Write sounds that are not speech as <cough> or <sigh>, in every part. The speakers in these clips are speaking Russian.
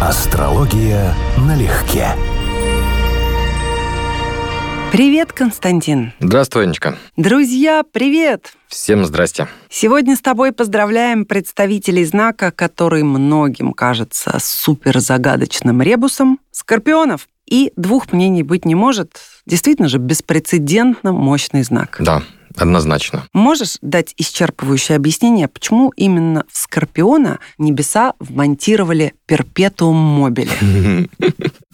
Астрология налегке. Привет, Константин. Здравствуй, Анечка. Друзья, привет! Всем здрасте. Сегодня с тобой поздравляем представителей знака, который многим кажется супер загадочным ребусом, скорпионов. И двух мнений быть не может. Действительно же беспрецедентно мощный знак. Да, Однозначно. Можешь дать исчерпывающее объяснение, почему именно в Скорпиона небеса вмонтировали перпетуум мобили? <laughs>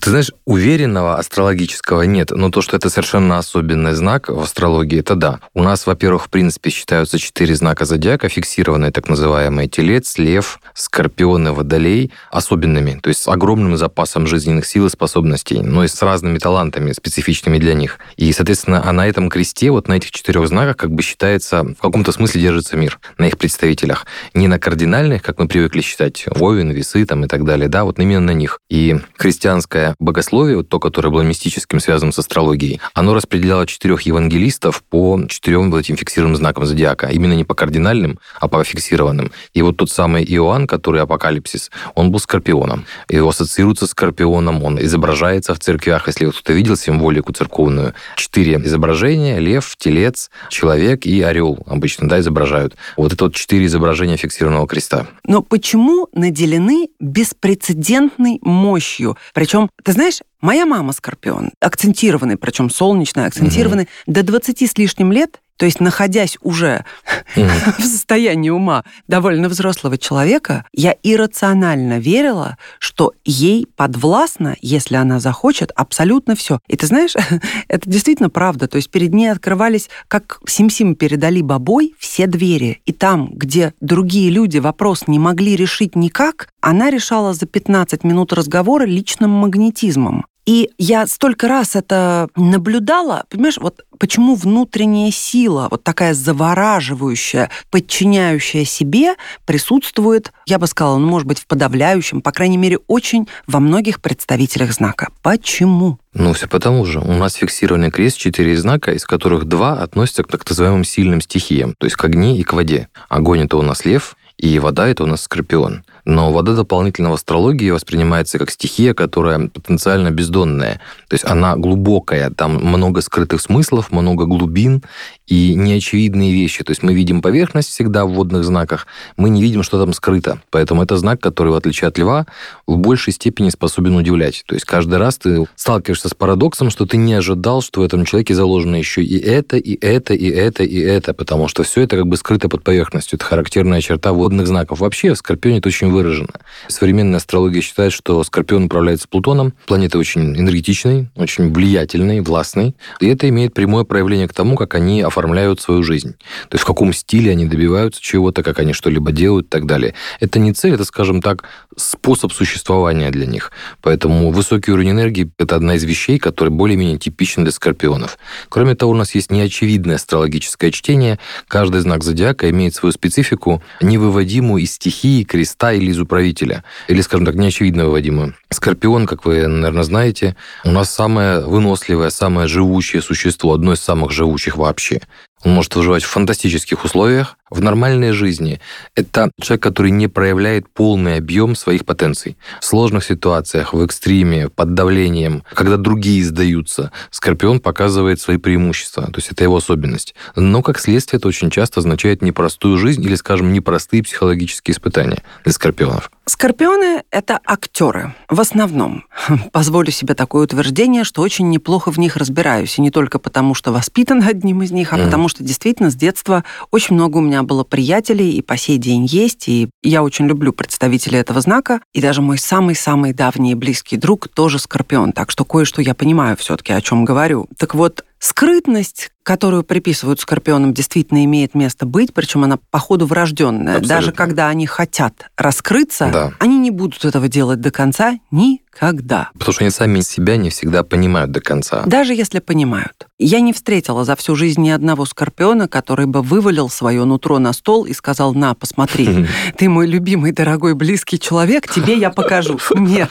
Ты знаешь, уверенного астрологического нет, но то, что это совершенно особенный знак в астрологии, это да. У нас, во-первых, в принципе, считаются четыре знака зодиака, фиксированные так называемые телец, лев, скорпион и водолей, особенными, то есть с огромным запасом жизненных сил и способностей, но и с разными талантами, специфичными для них. И, соответственно, а на этом кресте, вот на этих четырех знаках, как бы считается, в каком-то смысле держится мир на их представителях. Не на кардинальных, как мы привыкли считать, Овен, весы там и так далее, да, вот именно на них. И христианская богословие, вот то, которое было мистическим, связанным с астрологией, оно распределяло четырех евангелистов по четырем вот этим фиксированным знакам зодиака. Именно не по кардинальным, а по фиксированным. И вот тот самый Иоанн, который апокалипсис, он был скорпионом. Его ассоциируется с скорпионом, он изображается в церквях, если кто-то видел символику церковную. Четыре изображения, лев, телец, человек и орел обычно, да, изображают. Вот это вот четыре изображения фиксированного креста. Но почему наделены беспрецедентной мощью? Причем ты знаешь, моя мама скорпион, акцентированный, причем солнечный, акцентированный, угу. до 20 с лишним лет то есть, находясь уже <laughs> mm. в состоянии ума довольно взрослого человека, я иррационально верила, что ей подвластно, если она захочет, абсолютно все. И ты знаешь, <laughs> это действительно правда. То есть перед ней открывались, как Сим-Сим передали бабой, все двери. И там, где другие люди вопрос не могли решить никак, она решала за 15 минут разговора личным магнетизмом. И я столько раз это наблюдала, понимаешь, вот почему внутренняя сила, вот такая завораживающая, подчиняющая себе, присутствует, я бы сказала, ну, может быть, в подавляющем, по крайней мере, очень во многих представителях знака. Почему? Ну, все потому же. У нас фиксированный крест, четыре знака, из которых два относятся к так называемым сильным стихиям, то есть к огне и к воде. Огонь – это у нас лев, и вода – это у нас скорпион. Но вода дополнительно в астрологии воспринимается как стихия, которая потенциально бездонная. То есть она глубокая, там много скрытых смыслов, много глубин и неочевидные вещи. То есть мы видим поверхность всегда в водных знаках, мы не видим, что там скрыто. Поэтому это знак, который, в отличие от льва, в большей степени способен удивлять. То есть каждый раз ты сталкиваешься с парадоксом, что ты не ожидал, что в этом человеке заложено еще и это, и это, и это, и это, потому что все это как бы скрыто под поверхностью. Это характерная черта водных знаков. Вообще в Скорпионе это очень выражено. Современная астрология считает, что Скорпион управляется Плутоном. Планета очень энергетичной, очень влиятельной, властной. И это имеет прямое проявление к тому, как они оформляют свою жизнь. То есть в каком стиле они добиваются чего-то, как они что-либо делают и так далее. Это не цель, это, скажем так, способ существования для них. Поэтому высокий уровень энергии – это одна из вещей, которые более-менее типичны для скорпионов. Кроме того, у нас есть неочевидное астрологическое чтение. Каждый знак зодиака имеет свою специфику, невыводимую из стихии, креста или из управителя. Или, скажем так, неочевидно выводимую. Скорпион, как вы, наверное, знаете, у нас самое выносливое, самое живущее существо, одно из самых живучих вообще. Он может выживать в фантастических условиях, в нормальной жизни. Это человек, который не проявляет полный объем своих потенций. В сложных ситуациях, в экстриме, под давлением, когда другие сдаются, Скорпион показывает свои преимущества. То есть это его особенность. Но, как следствие, это очень часто означает непростую жизнь или, скажем, непростые психологические испытания для Скорпионов. Скорпионы — это актеры. В основном. <laughs> Позволю себе такое утверждение, что очень неплохо в них разбираюсь. И не только потому, что воспитан <laughs> одним из них, а mm. потому что действительно с детства очень много у меня было приятелей, и по сей день есть. И я очень люблю представителей этого знака. И даже мой самый-самый давний и близкий друг тоже Скорпион. Так что кое-что я понимаю все-таки, о чем говорю. Так вот, Скрытность, которую приписывают скорпионам, действительно имеет место быть, причем она по ходу врожденная. Абсолютно. Даже когда они хотят раскрыться, да. они не будут этого делать до конца никогда. Потому что они сами себя не всегда понимают до конца. Даже если понимают. Я не встретила за всю жизнь ни одного скорпиона, который бы вывалил свое нутро на стол и сказал, на, посмотри, ты мой любимый, дорогой, близкий человек, тебе я покажу. <laughs> Нет,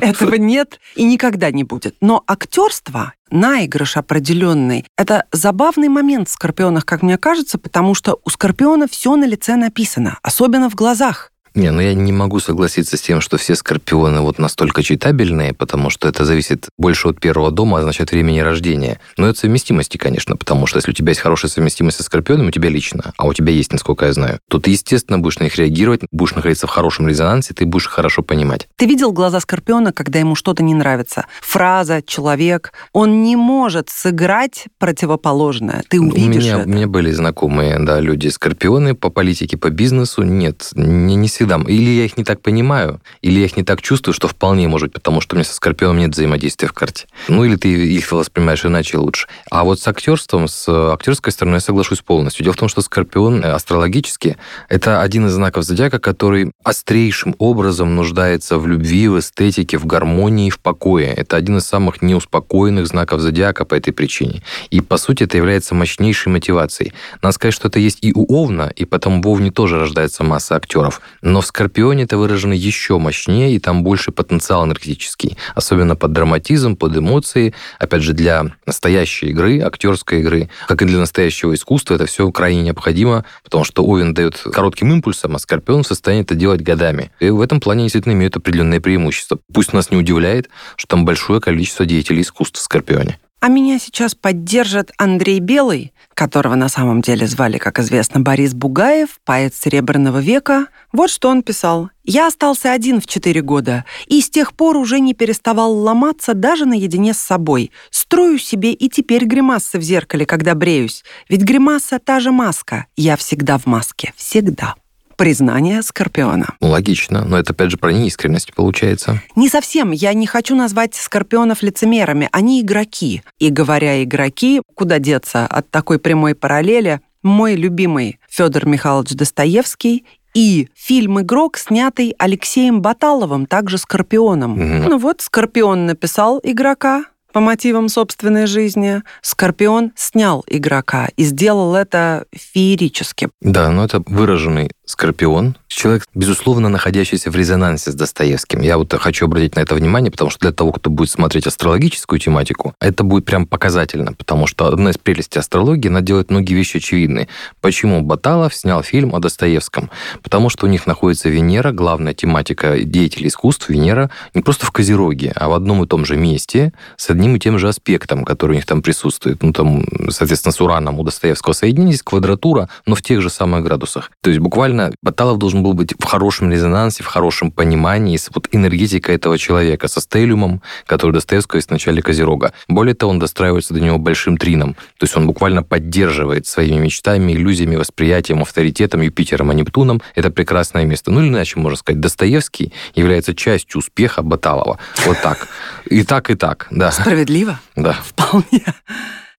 этого нет и никогда не будет. Но актерство наигрыш определенный. Это забавный момент в скорпионах, как мне кажется, потому что у скорпиона все на лице написано, особенно в глазах. Не, ну я не могу согласиться с тем, что все скорпионы вот настолько читабельные, потому что это зависит больше от первого дома, а значит времени рождения. Но это совместимости, конечно, потому что если у тебя есть хорошая совместимость со скорпионом, у тебя лично, а у тебя есть, насколько я знаю, то ты, естественно, будешь на них реагировать, будешь находиться в хорошем резонансе, ты будешь хорошо понимать. Ты видел глаза скорпиона, когда ему что-то не нравится? Фраза, человек, он не может сыграть противоположное. Ты увидишь у меня, это. У меня были знакомые, да, люди скорпионы по политике, по бизнесу. Нет, не, не всегда. Или я их не так понимаю, или я их не так чувствую, что вполне может потому что у меня со скорпионом нет взаимодействия в карте. Ну, или ты их воспринимаешь иначе лучше. А вот с актерством, с актерской стороны я соглашусь полностью. Дело в том, что скорпион э, астрологически это один из знаков зодиака, который острейшим образом нуждается в любви, в эстетике, в гармонии, в покое. Это один из самых неуспокоенных знаков зодиака по этой причине. И, по сути, это является мощнейшей мотивацией. Надо сказать, что это есть и у Овна, и потом в Овне тоже рождается масса актеров. Но в Скорпионе это выражено еще мощнее, и там больше потенциал энергетический. Особенно под драматизм, под эмоции. Опять же, для настоящей игры, актерской игры, как и для настоящего искусства, это все крайне необходимо, потому что Овен дает коротким импульсом, а Скорпион в состоянии это делать годами. И в этом плане действительно имеют определенные преимущества. Пусть нас не удивляет, что там большое количество деятелей искусства в Скорпионе. А меня сейчас поддержит Андрей Белый, которого на самом деле звали, как известно, Борис Бугаев, поэт Серебряного века. Вот что он писал. «Я остался один в четыре года, и с тех пор уже не переставал ломаться даже наедине с собой. Строю себе и теперь гримасы в зеркале, когда бреюсь. Ведь гримаса та же маска. Я всегда в маске. Всегда» признание Скорпиона. Логично, но это опять же про неискренность получается. Не совсем. Я не хочу назвать Скорпионов лицемерами. Они игроки. И говоря игроки, куда деться от такой прямой параллели, мой любимый Федор Михайлович Достоевский и фильм «Игрок», снятый Алексеем Баталовым, также Скорпионом. Угу. Ну вот, Скорпион написал игрока, по мотивам собственной жизни, Скорпион снял игрока и сделал это феерически. Да, но это выраженный Скорпион, человек, безусловно, находящийся в резонансе с Достоевским. Я вот хочу обратить на это внимание, потому что для того, кто будет смотреть астрологическую тематику, это будет прям показательно, потому что одна из прелестей астрологии, она делает многие вещи очевидны. Почему Баталов снял фильм о Достоевском? Потому что у них находится Венера, главная тематика деятелей искусств, Венера, не просто в Козероге, а в одном и том же месте, с одним и тем же аспектом, который у них там присутствует. Ну, там, соответственно, с Ураном у Достоевского соединились, квадратура, но в тех же самых градусах. То есть буквально изначально Баталов должен был быть в хорошем резонансе, в хорошем понимании с вот энергетикой этого человека, со стелиумом, который Достоевского есть в начале Козерога. Более того, он достраивается до него большим трином. То есть он буквально поддерживает своими мечтами, иллюзиями, восприятием, авторитетом, Юпитером и Нептуном это прекрасное место. Ну или иначе можно сказать, Достоевский является частью успеха Баталова. Вот так. И так, и так, да. Справедливо? Да. Вполне.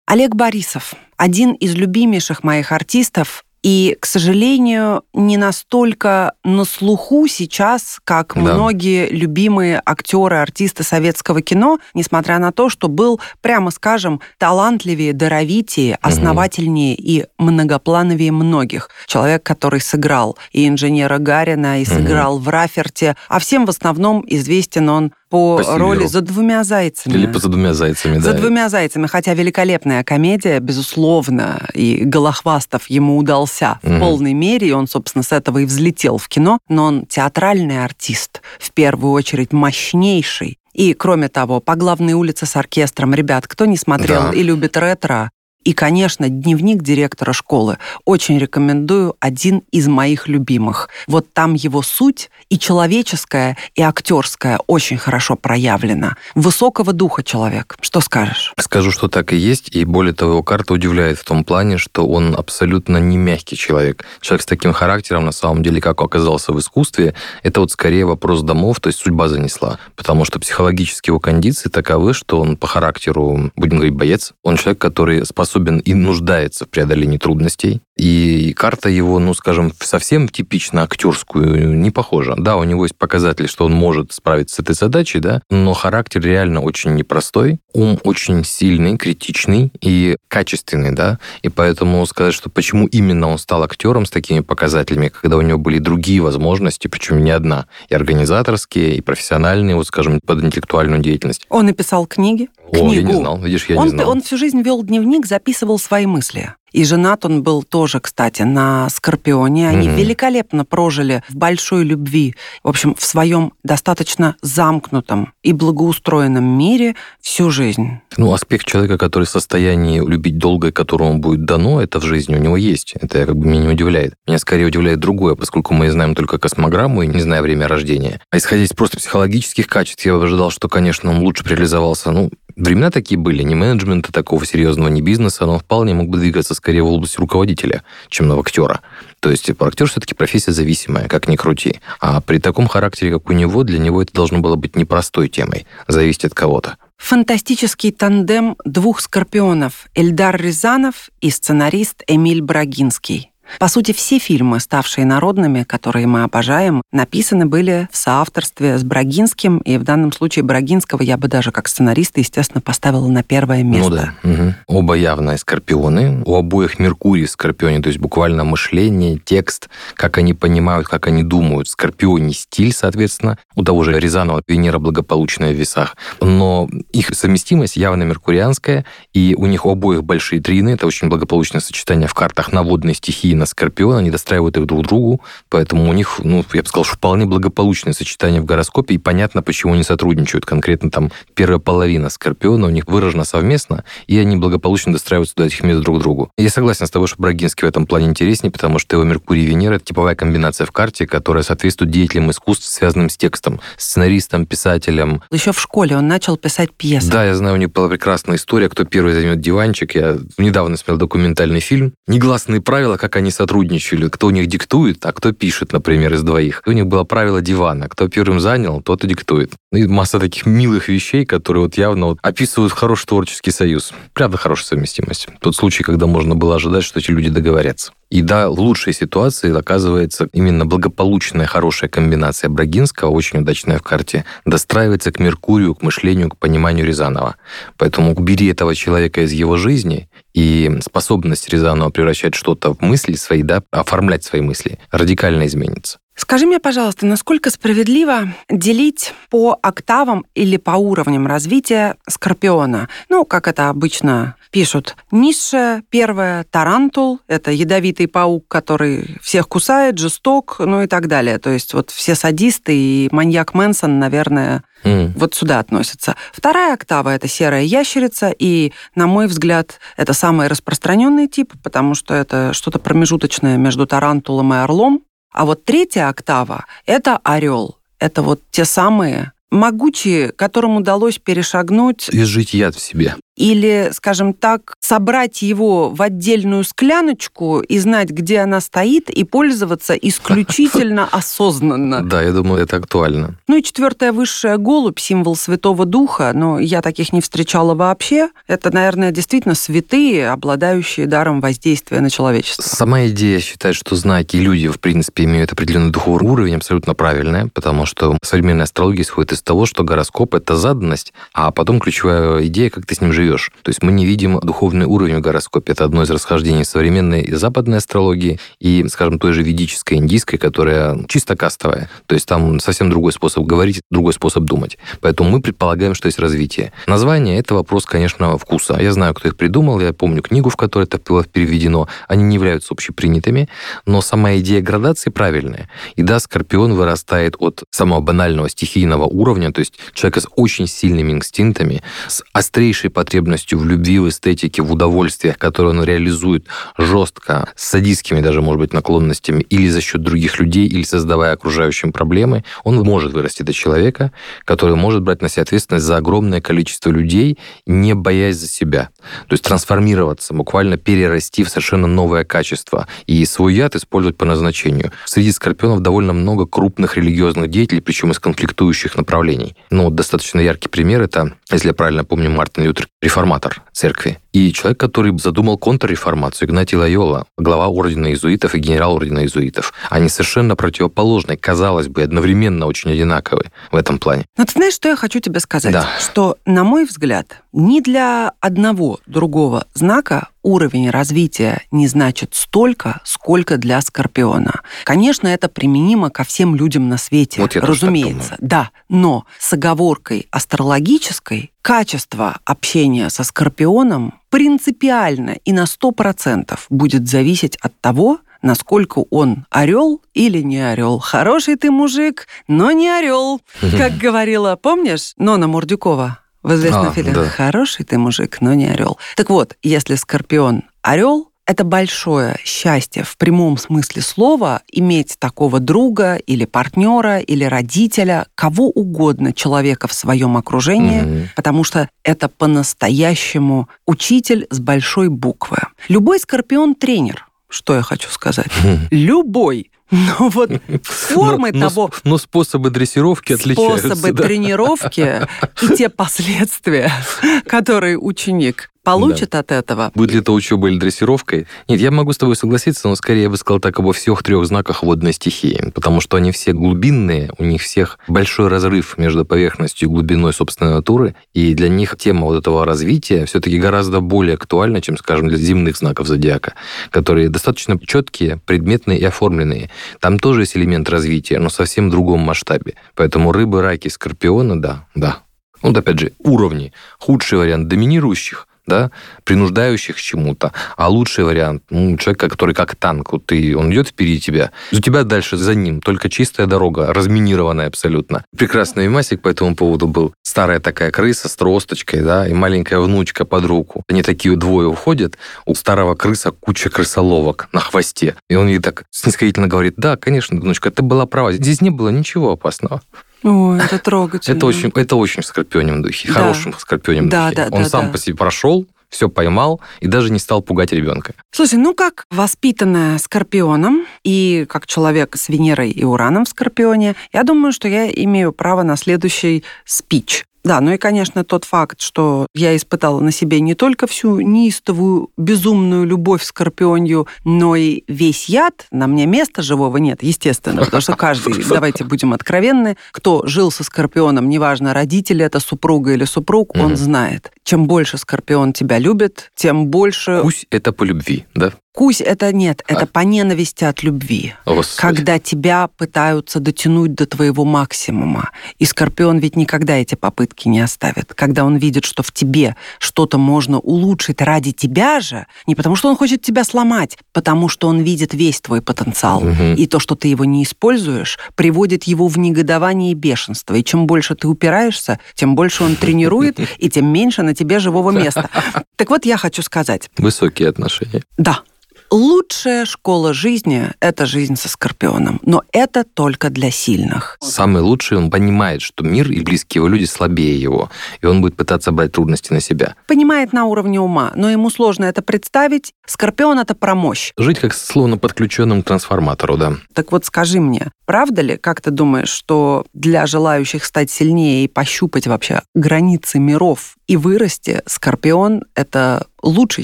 Олег Борисов, один из любимейших моих артистов, и, к сожалению, не настолько на слуху сейчас, как да. многие любимые актеры, артисты советского кино, несмотря на то, что был, прямо скажем, талантливее, даровитее, основательнее угу. и многоплановее многих. Человек, который сыграл и инженера Гарина, и сыграл угу. в Раферте, а всем в основном известен он по Спасибо. роли «За двумя зайцами». Или по «За двумя зайцами», да. «За двумя зайцами», хотя великолепная комедия, безусловно, и Голохвастов ему удался угу. в полной мере, и он, собственно, с этого и взлетел в кино, но он театральный артист, в первую очередь мощнейший, и, кроме того, по главной улице с оркестром, ребят, кто не смотрел да. и любит ретро, и, конечно, дневник директора школы. Очень рекомендую, один из моих любимых. Вот там его суть и человеческая, и актерская очень хорошо проявлена. Высокого духа человек. Что скажешь? Скажу, что так и есть, и более того, его карта удивляет в том плане, что он абсолютно не мягкий человек. Человек с таким характером, на самом деле, как оказался в искусстве, это вот скорее вопрос домов, то есть судьба занесла. Потому что психологические его кондиции таковы, что он по характеру, будем говорить, боец. Он человек, который способен способен и нуждается в преодолении трудностей. И карта его, ну, скажем, совсем типично актерскую не похожа. Да, у него есть показатель, что он может справиться с этой задачей, да, но характер реально очень непростой, ум очень сильный, критичный и качественный, да, и поэтому сказать, что почему именно он стал актером с такими показателями, когда у него были другие возможности, причем не одна, и организаторские, и профессиональные, вот, скажем, под интеллектуальную деятельность. Он написал книги? Книгу. О, я не знал, видишь, я он, не знал. Он всю жизнь вел дневник, записывал свои мысли. И женат он был тоже, кстати, на Скорпионе. Они mm-hmm. великолепно прожили в большой любви, в общем, в своем достаточно замкнутом и благоустроенном мире всю жизнь. Ну, аспект человека, который в состоянии любить долго и которому будет дано, это в жизни у него есть. Это как бы меня не удивляет. Меня скорее удивляет другое, поскольку мы знаем только космограмму и не знаем время рождения. А исходя из просто психологических качеств, я бы ожидал, что, конечно, он лучше реализовался, ну, Времена такие были, не менеджмента такого серьезного, не бизнеса, но он вполне мог бы двигаться скорее в области руководителя, чем на актера. То есть актер все-таки профессия зависимая, как ни крути. А при таком характере, как у него, для него это должно было быть непростой темой, зависеть от кого-то. Фантастический тандем двух скорпионов Эльдар Рязанов и сценарист Эмиль Брагинский. По сути, все фильмы, ставшие народными, которые мы обожаем, написаны были в соавторстве с Брагинским, и в данном случае Брагинского я бы даже как сценариста, естественно, поставила на первое ну место. Ну да. Угу. Оба явные скорпионы, у обоих Меркурий в скорпионе, то есть буквально мышление, текст, как они понимают, как они думают, скорпионий стиль, соответственно, у того же Рязанова Венера благополучная в весах, но их совместимость явно меркурианская, и у них у обоих большие трины, это очень благополучное сочетание в картах на водной стихии, на Скорпион, они достраивают их друг другу, поэтому у них, ну, я бы сказал, вполне благополучное сочетание в гороскопе, и понятно, почему они сотрудничают. Конкретно там первая половина Скорпиона у них выражена совместно, и они благополучно достраиваются до этих мест друг к другу. Я согласен с тобой, что Брагинский в этом плане интереснее, потому что его Меркурий и Венера — это типовая комбинация в карте, которая соответствует деятелям искусств, связанным с текстом, сценаристам, писателям. Еще в школе он начал писать пьесы. Да, я знаю, у него была прекрасная история, кто первый займет диванчик. Я недавно смотрел документальный фильм. Негласные правила, как они сотрудничали, кто у них диктует, а кто пишет, например, из двоих. У них было правило дивана. Кто первым занял, тот и диктует. И масса таких милых вещей, которые вот явно вот описывают хороший творческий союз. Правда, хорошая совместимость. Тот случай, когда можно было ожидать, что эти люди договорятся. И да, лучшей ситуации оказывается именно благополучная, хорошая комбинация Брагинского, очень удачная в карте, достраивается к Меркурию, к мышлению, к пониманию Рязанова. Поэтому убери этого человека из его жизни, и способность Рязанова превращать что-то в мысли свои, да, оформлять свои мысли, радикально изменится. Скажи мне, пожалуйста, насколько справедливо делить по октавам или по уровням развития скорпиона? Ну, как это обычно пишут. Низшая, первая, тарантул, это ядовитый паук, который всех кусает, жесток, ну и так далее. То есть вот все садисты и маньяк Мэнсон, наверное, Mm. Вот сюда относятся. Вторая октава это серая ящерица, и, на мой взгляд, это самый распространенный тип, потому что это что-то промежуточное между тарантулом и орлом. А вот третья октава – это орел. Это вот те самые могучие, которым удалось перешагнуть... Изжить яд в себе или, скажем так, собрать его в отдельную скляночку и знать, где она стоит, и пользоваться исключительно <laughs> осознанно. Да, я думаю, это актуально. Ну и четвертая высшая голубь, символ Святого Духа, но я таких не встречала вообще. Это, наверное, действительно святые, обладающие даром воздействия на человечество. Сама идея считать, что знаки и люди, в принципе, имеют определенный духовный уровень, абсолютно правильная, потому что современная астрология исходит из того, что гороскоп — это заданность, а потом ключевая идея, как ты с ним живешь живешь. То есть мы не видим духовный уровень в гороскопе. Это одно из расхождений современной и западной астрологии и, скажем, той же ведической, индийской, которая чисто кастовая. То есть там совсем другой способ говорить, другой способ думать. Поэтому мы предполагаем, что есть развитие. Название – это вопрос, конечно, вкуса. Я знаю, кто их придумал, я помню книгу, в которой это было переведено. Они не являются общепринятыми, но сама идея градации правильная. И да, Скорпион вырастает от самого банального стихийного уровня, то есть человека с очень сильными инстинктами, с острейшей потребностью потребностью в любви, в эстетике, в удовольствиях, которые он реализует жестко, с садистскими даже, может быть, наклонностями, или за счет других людей, или создавая окружающим проблемы, он может вырасти до человека, который может брать на себя ответственность за огромное количество людей, не боясь за себя. То есть трансформироваться, буквально перерасти в совершенно новое качество и свой яд использовать по назначению. Среди скорпионов довольно много крупных религиозных деятелей, причем из конфликтующих направлений. Ну, достаточно яркий пример это, если я правильно помню, Мартин Лютер реформатор церкви. И человек, который задумал контрреформацию, Игнатий Лайола, глава ордена иезуитов и генерал ордена иезуитов, они совершенно противоположные, казалось бы, одновременно очень одинаковые в этом плане. Но ты знаешь, что я хочу тебе сказать? Да. Что, на мой взгляд, ни для одного другого знака уровень развития не значит столько, сколько для Скорпиона. Конечно, это применимо ко всем людям на свете, Вот разумеется. Да, но с оговоркой астрологической качество общения со Скорпионом принципиально и на 100% будет зависеть от того, насколько он орел или не орел. Хороший ты мужик, но не орел, <laughs> как говорила, помнишь, Нона Мурдюкова в известном А, фильме да. «Хороший ты мужик, но не орел». Так вот, если Скорпион орел, это большое счастье в прямом смысле слова иметь такого друга или партнера или родителя, кого угодно человека в своем окружении, Мгм. потому что это по-настоящему учитель с большой буквы. Любой скорпион тренер. Что я хочу сказать? Любой. <laughs> Но вот формы но, но того, с- но способы дрессировки отличаются. способы да. тренировки и те <laughs> последствия, <laughs> которые ученик получит от этого. Будет ли это учеба или дрессировкой? Нет, я могу с тобой согласиться, но скорее я бы сказал так обо всех трех знаках водной стихии, потому что они все глубинные, у них всех большой разрыв между поверхностью и глубиной собственной натуры, и для них тема вот этого развития все-таки гораздо более актуальна, чем, скажем, для земных знаков зодиака, которые достаточно четкие, предметные и оформленные. Там тоже есть элемент развития, но совсем в другом масштабе. Поэтому рыбы, раки, скорпионы, да, да. Вот опять же, уровни. Худший вариант доминирующих, да, принуждающих к чему-то, а лучший вариант, ну, человека, который как танк, вот ты, он идет впереди тебя, у тебя дальше за ним только чистая дорога, разминированная абсолютно. Прекрасный мемасик по этому поводу был. Старая такая крыса с тросточкой, да, и маленькая внучка под руку. Они такие двое уходят, у старого крыса куча крысоловок на хвосте. И он ей так снисходительно говорит, да, конечно, внучка, ты была права, здесь не было ничего опасного. Ой, это трогательно. Это очень, это очень в скорпионем духе, Да. хорошем скорпионем Да, духе. да, Он да, сам да. по себе прошел, все поймал и даже не стал пугать ребенка. Слушай, ну как воспитанная Скорпионом и как человек с Венерой и Ураном в Скорпионе, я думаю, что я имею право на следующий спич. Да, ну и, конечно, тот факт, что я испытала на себе не только всю неистовую, безумную любовь скорпионью, но и весь яд, на мне места живого нет, естественно, потому что каждый, <laughs> давайте будем откровенны, кто жил со скорпионом, неважно, родители это супруга или супруг, он знает. Чем больше скорпион тебя любит, тем больше... Пусть это по любви, да? Кусь это нет, это А. по ненависти от любви. О, Господи. Когда тебя пытаются дотянуть до твоего максимума. И Скорпион ведь никогда эти попытки не оставит. Когда он видит, что в тебе что-то можно улучшить ради тебя же, не потому что он хочет тебя сломать, потому что он видит весь твой потенциал. Мгм. И то, что ты его не используешь, приводит его в негодование и бешенство. И чем больше ты упираешься, тем больше он тренирует, <laughs> и тем меньше на тебе живого <laughs> места. Так вот, я хочу сказать, Высокие отношения. да. Лучшая школа жизни – это жизнь со Скорпионом. Но это только для сильных. Самый лучший, он понимает, что мир и близкие его люди слабее его, и он будет пытаться брать трудности на себя. Понимает на уровне ума, но ему сложно это представить. Скорпион – это про мощь. Жить как словно подключенным к трансформатору, да. Так вот скажи мне, правда ли, как ты думаешь, что для желающих стать сильнее и пощупать вообще границы миров и вырасти, Скорпион – это лучший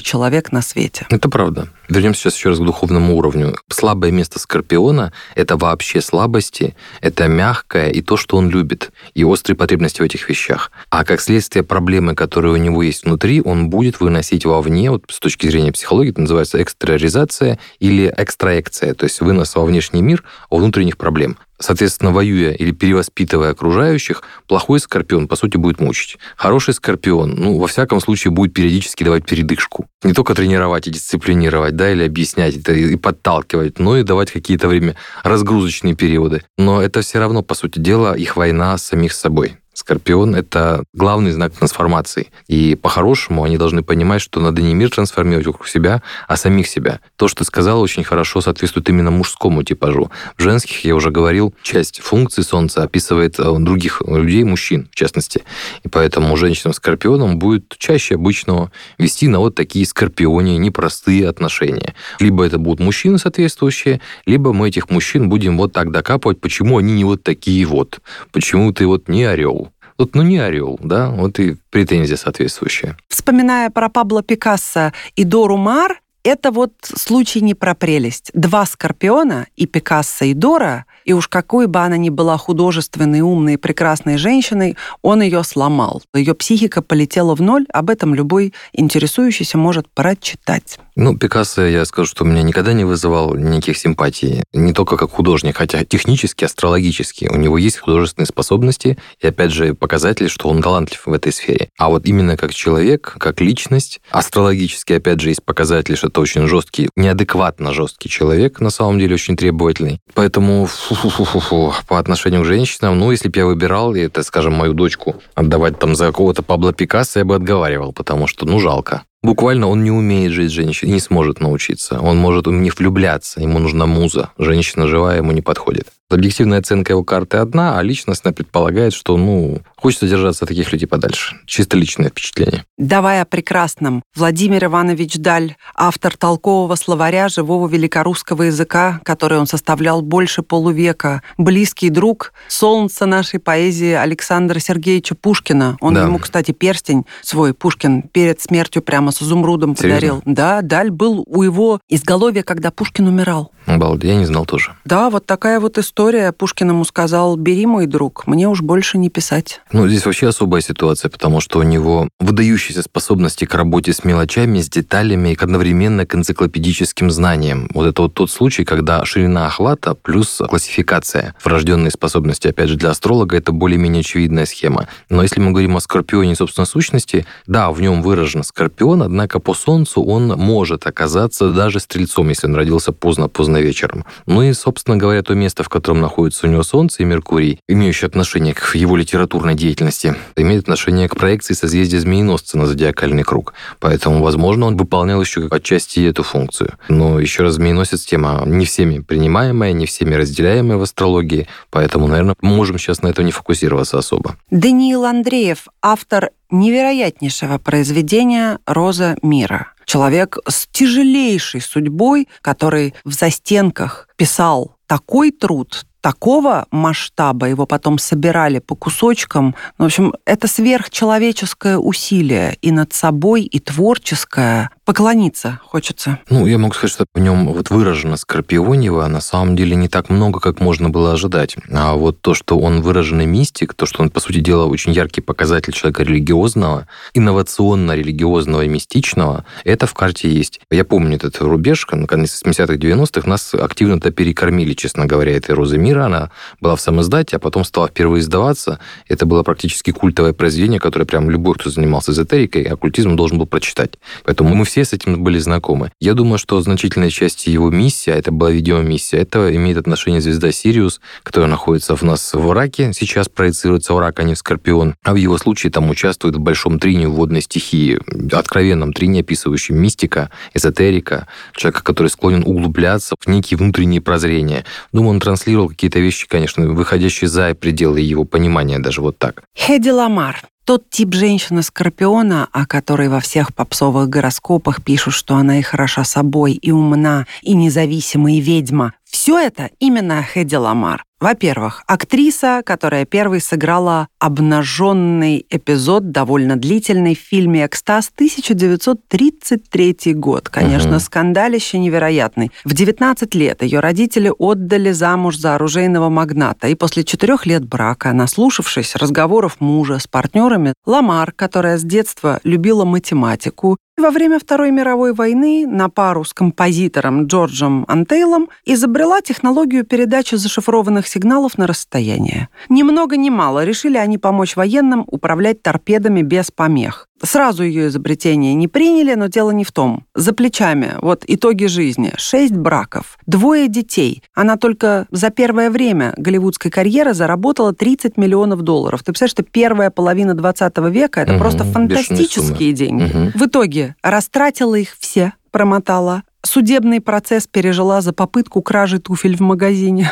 человек на свете? Это правда. Вернемся сейчас еще раз к духовному уровню. Слабое место Скорпиона – это вообще слабости, это мягкое и то, что он любит, и острые потребности в этих вещах. А как следствие проблемы, которые у него есть внутри, он будет выносить вовне, вот с точки зрения психологии, это называется экстериоризация или экстраекция, то есть вынос во внешний мир внутренних проблем. Соответственно, воюя или перевоспитывая окружающих, плохой скорпион, по сути, будет мучить. Хороший скорпион, ну, во всяком случае, будет периодически давать передышку. Не только тренировать и дисциплинировать, да, или объяснять это и подталкивать, но и давать какие-то время разгрузочные периоды. Но это все равно, по сути дела, их война с самих собой. Скорпион — это главный знак трансформации. И по-хорошему они должны понимать, что надо не мир трансформировать вокруг себя, а самих себя. То, что ты сказала, очень хорошо соответствует именно мужскому типажу. В женских, я уже говорил, часть функций Солнца описывает э, других людей, мужчин в частности. И поэтому женщинам скорпионам будет чаще обычного вести на вот такие скорпионе непростые отношения. Либо это будут мужчины соответствующие, либо мы этих мужчин будем вот так докапывать, почему они не вот такие вот, почему ты вот не орел, Вот, ну, не орел, да, вот и претензия соответствующая. Вспоминая про Пабло Пикассо и Дору Мар, это вот случай не про прелесть. Два Скорпиона, и Пикассо, и Дора, и уж какой бы она ни была художественной, умной, прекрасной женщиной, он ее сломал. Ее психика полетела в ноль, об этом любой интересующийся может прочитать. Ну, Пикассо, я скажу, что меня никогда не вызывал никаких симпатий. Не только как художник, хотя технически, астрологически у него есть художественные способности, и опять же показатель, что он талантлив в этой сфере. А вот именно как человек, как личность, астрологически, опять же, есть показатель, что это очень жесткий, неадекватно жесткий человек, на самом деле очень требовательный. Поэтому фу-фу-фу-фу, по отношению к женщинам, ну, если бы я выбирал, это, скажем, мою дочку отдавать там за какого-то Пабло Пикассо, я бы отговаривал, потому что, ну, жалко. Буквально он не умеет жить женщиной, не сможет научиться. Он может не влюбляться, ему нужна муза. Женщина живая ему не подходит. Объективная оценка его карты одна, а личностная предполагает, что, ну, хочется держаться от таких людей подальше. Чисто личное впечатление. Давай о прекрасном. Владимир Иванович Даль, автор толкового словаря живого великорусского языка, который он составлял больше полувека, близкий друг, солнце нашей поэзии Александра Сергеевича Пушкина. Он да. ему, кстати, перстень свой, Пушкин, перед смертью прямо с изумрудом Серьезно? подарил. Да, Даль был у его изголовья, когда Пушкин умирал. Балдеть, я не знал тоже. Да, вот такая вот история. Пушкин ему сказал, бери, мой друг, мне уж больше не писать. Ну, здесь вообще особая ситуация, потому что у него выдающиеся способности к работе с мелочами, с деталями и к одновременно к энциклопедическим знаниям. Вот это вот тот случай, когда ширина охвата плюс классификация. Врожденные способности, опять же, для астролога это более-менее очевидная схема. Но если мы говорим о скорпионе, собственно, сущности, да, в нем выражен скорпион, однако по Солнцу он может оказаться даже стрельцом, если он родился поздно-поздно поздно вечером. Ну и, собственно говоря, то место, в котором находится у него Солнце и Меркурий, имеющее отношение к его литературной деятельности, имеет отношение к проекции созвездия Змееносца на зодиакальный круг. Поэтому, возможно, он выполнял еще отчасти эту функцию. Но еще раз, Змееносец тема не всеми принимаемая, не всеми разделяемая в астрологии, поэтому, наверное, можем сейчас на этом не фокусироваться особо. Даниил Андреев, автор невероятнейшего произведения «Роза мира». Человек с тяжелейшей судьбой, который в застенках писал такой труд, такого масштаба, его потом собирали по кусочкам. Ну, в общем, это сверхчеловеческое усилие и над собой, и творческое. Поклониться хочется. Ну, я могу сказать, что в нем вот выражено Скорпионева на самом деле не так много, как можно было ожидать. А вот то, что он выраженный мистик, то, что он, по сути дела, очень яркий показатель человека религиозного, инновационно-религиозного и мистичного, это в карте есть. Я помню этот рубеж, конец 70-х, 90-х, нас активно-то перекормили, честно говоря, этой розы мира. Она была в самом издате, а потом стала впервые издаваться. Это было практически культовое произведение, которое прям любой, кто занимался эзотерикой, оккультизмом, должен был прочитать. Поэтому мы все все с этим были знакомы. Я думаю, что значительная часть его миссии, а это была видеомиссия, это имеет отношение звезда Сириус, которая находится в нас в Раке, сейчас проецируется в Рак, а не в Скорпион. А в его случае там участвует в большом трине водной стихии, откровенном трине, описывающем мистика, эзотерика, человека, который склонен углубляться в некие внутренние прозрения. Думаю, он транслировал какие-то вещи, конечно, выходящие за пределы его понимания, даже вот так. Хеди Ламар, тот тип женщины-скорпиона, о которой во всех попсовых гороскопах пишут, что она и хороша собой, и умна, и независима, и ведьма, все это именно Хэдди Ламар. Во-первых, актриса, которая первой сыграла обнаженный эпизод, довольно длительный, в фильме «Экстаз» 1933 год. Конечно, угу. скандалище невероятный. В 19 лет ее родители отдали замуж за оружейного магната, и после четырех лет брака, наслушавшись разговоров мужа с партнерами, Ламар, которая с детства любила математику, во время Второй мировой войны на пару с композитором Джорджем Антейлом изобрела технологию передачи зашифрованных сигналов на расстояние. Ни много ни мало решили они помочь военным управлять торпедами без помех. Сразу ее изобретение не приняли, но дело не в том. За плечами, вот итоги жизни. Шесть браков, двое детей. Она только за первое время голливудской карьеры заработала 30 миллионов долларов. Ты представляешь, что первая половина 20 века – это угу, просто фантастические деньги. Угу. В итоге растратила их все, промотала, судебный процесс пережила за попытку кражи туфель в магазине,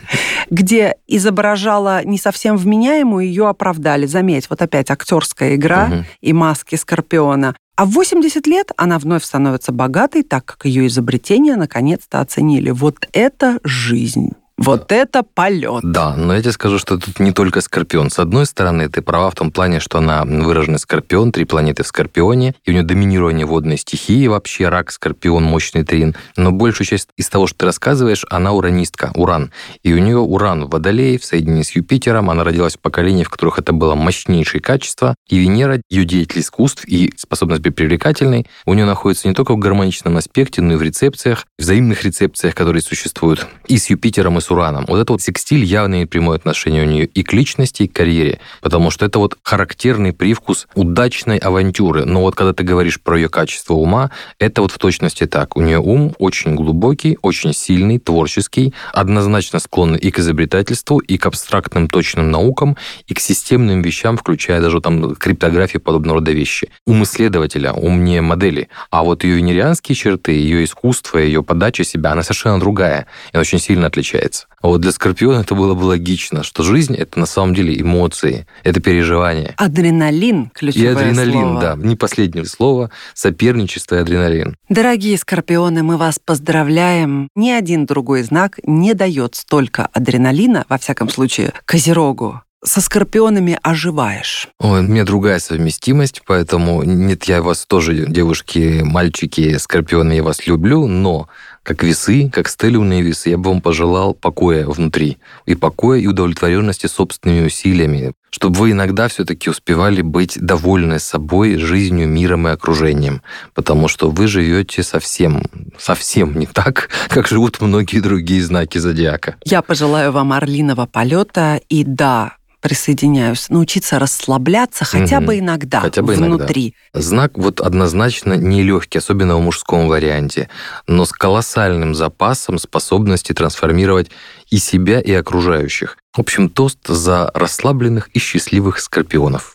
<laughs> где изображала не совсем вменяемую, ее оправдали. Заметь, вот опять актерская игра и маски Скорпиона. А в 80 лет она вновь становится богатой, так как ее изобретение наконец-то оценили. Вот это жизнь. Вот это полет. Да, но я тебе скажу, что тут не только Скорпион. С одной стороны, ты права в том плане, что она выраженный Скорпион, три планеты в Скорпионе, и у нее доминирование водной стихии, вообще рак, Скорпион, мощный трин. Но большую часть из того, что ты рассказываешь, она уранистка, Уран. И у нее Уран в Водолее, в соединении с Юпитером, она родилась в поколении, в которых это было мощнейшее качество, и Венера, ее деятель искусств и способность быть привлекательной, у нее находится не только в гармоничном аспекте, но и в рецепциях, взаимных рецепциях, которые существуют и с Юпитером, и с Ураном. Вот это вот секстиль явно имеет прямое отношение у нее и к личности, и к карьере, потому что это вот характерный привкус удачной авантюры. Но вот когда ты говоришь про ее качество ума, это вот в точности так. У нее ум очень глубокий, очень сильный, творческий, однозначно склонный и к изобретательству, и к абстрактным точным наукам, и к системным вещам, включая даже там криптографию подобного рода вещи. Ум исследователя, ум не модели. А вот ее венерианские черты, ее искусство, ее подача себя, она совершенно другая. И очень сильно отличается. А вот для Скорпиона это было бы логично, что жизнь — это на самом деле эмоции, это переживания. Адреналин – ключевое И адреналин, слово. да, не последнее слово, соперничество и адреналин. Дорогие скорпионы, мы вас поздравляем. Ни один другой знак не дает столько адреналина, во всяком случае, козерогу. Со скорпионами оживаешь. Ой, у меня другая совместимость, поэтому нет, я вас тоже, девушки, мальчики, скорпионы, я вас люблю, но как весы, как стелиумные весы, я бы вам пожелал покоя внутри. И покоя, и удовлетворенности собственными усилиями. Чтобы вы иногда все-таки успевали быть довольны собой, жизнью, миром и окружением. Потому что вы живете совсем, совсем не так, <laughs> как живут многие другие знаки зодиака. Я пожелаю вам орлиного полета и да, присоединяюсь, научиться расслабляться хотя Мгм. бы иногда Хотя бы иногда. внутри. Знак вот однозначно нелегкий, особенно в мужском варианте, но с колоссальным запасом способности трансформировать и себя, и окружающих. В общем, тост за расслабленных и счастливых скорпионов.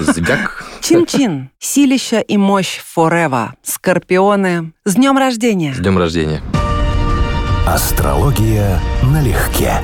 Звяк. Чин-чин, силища и мощь forever. Скорпионы, с днем рождения! С днем рождения. Астрология налегке.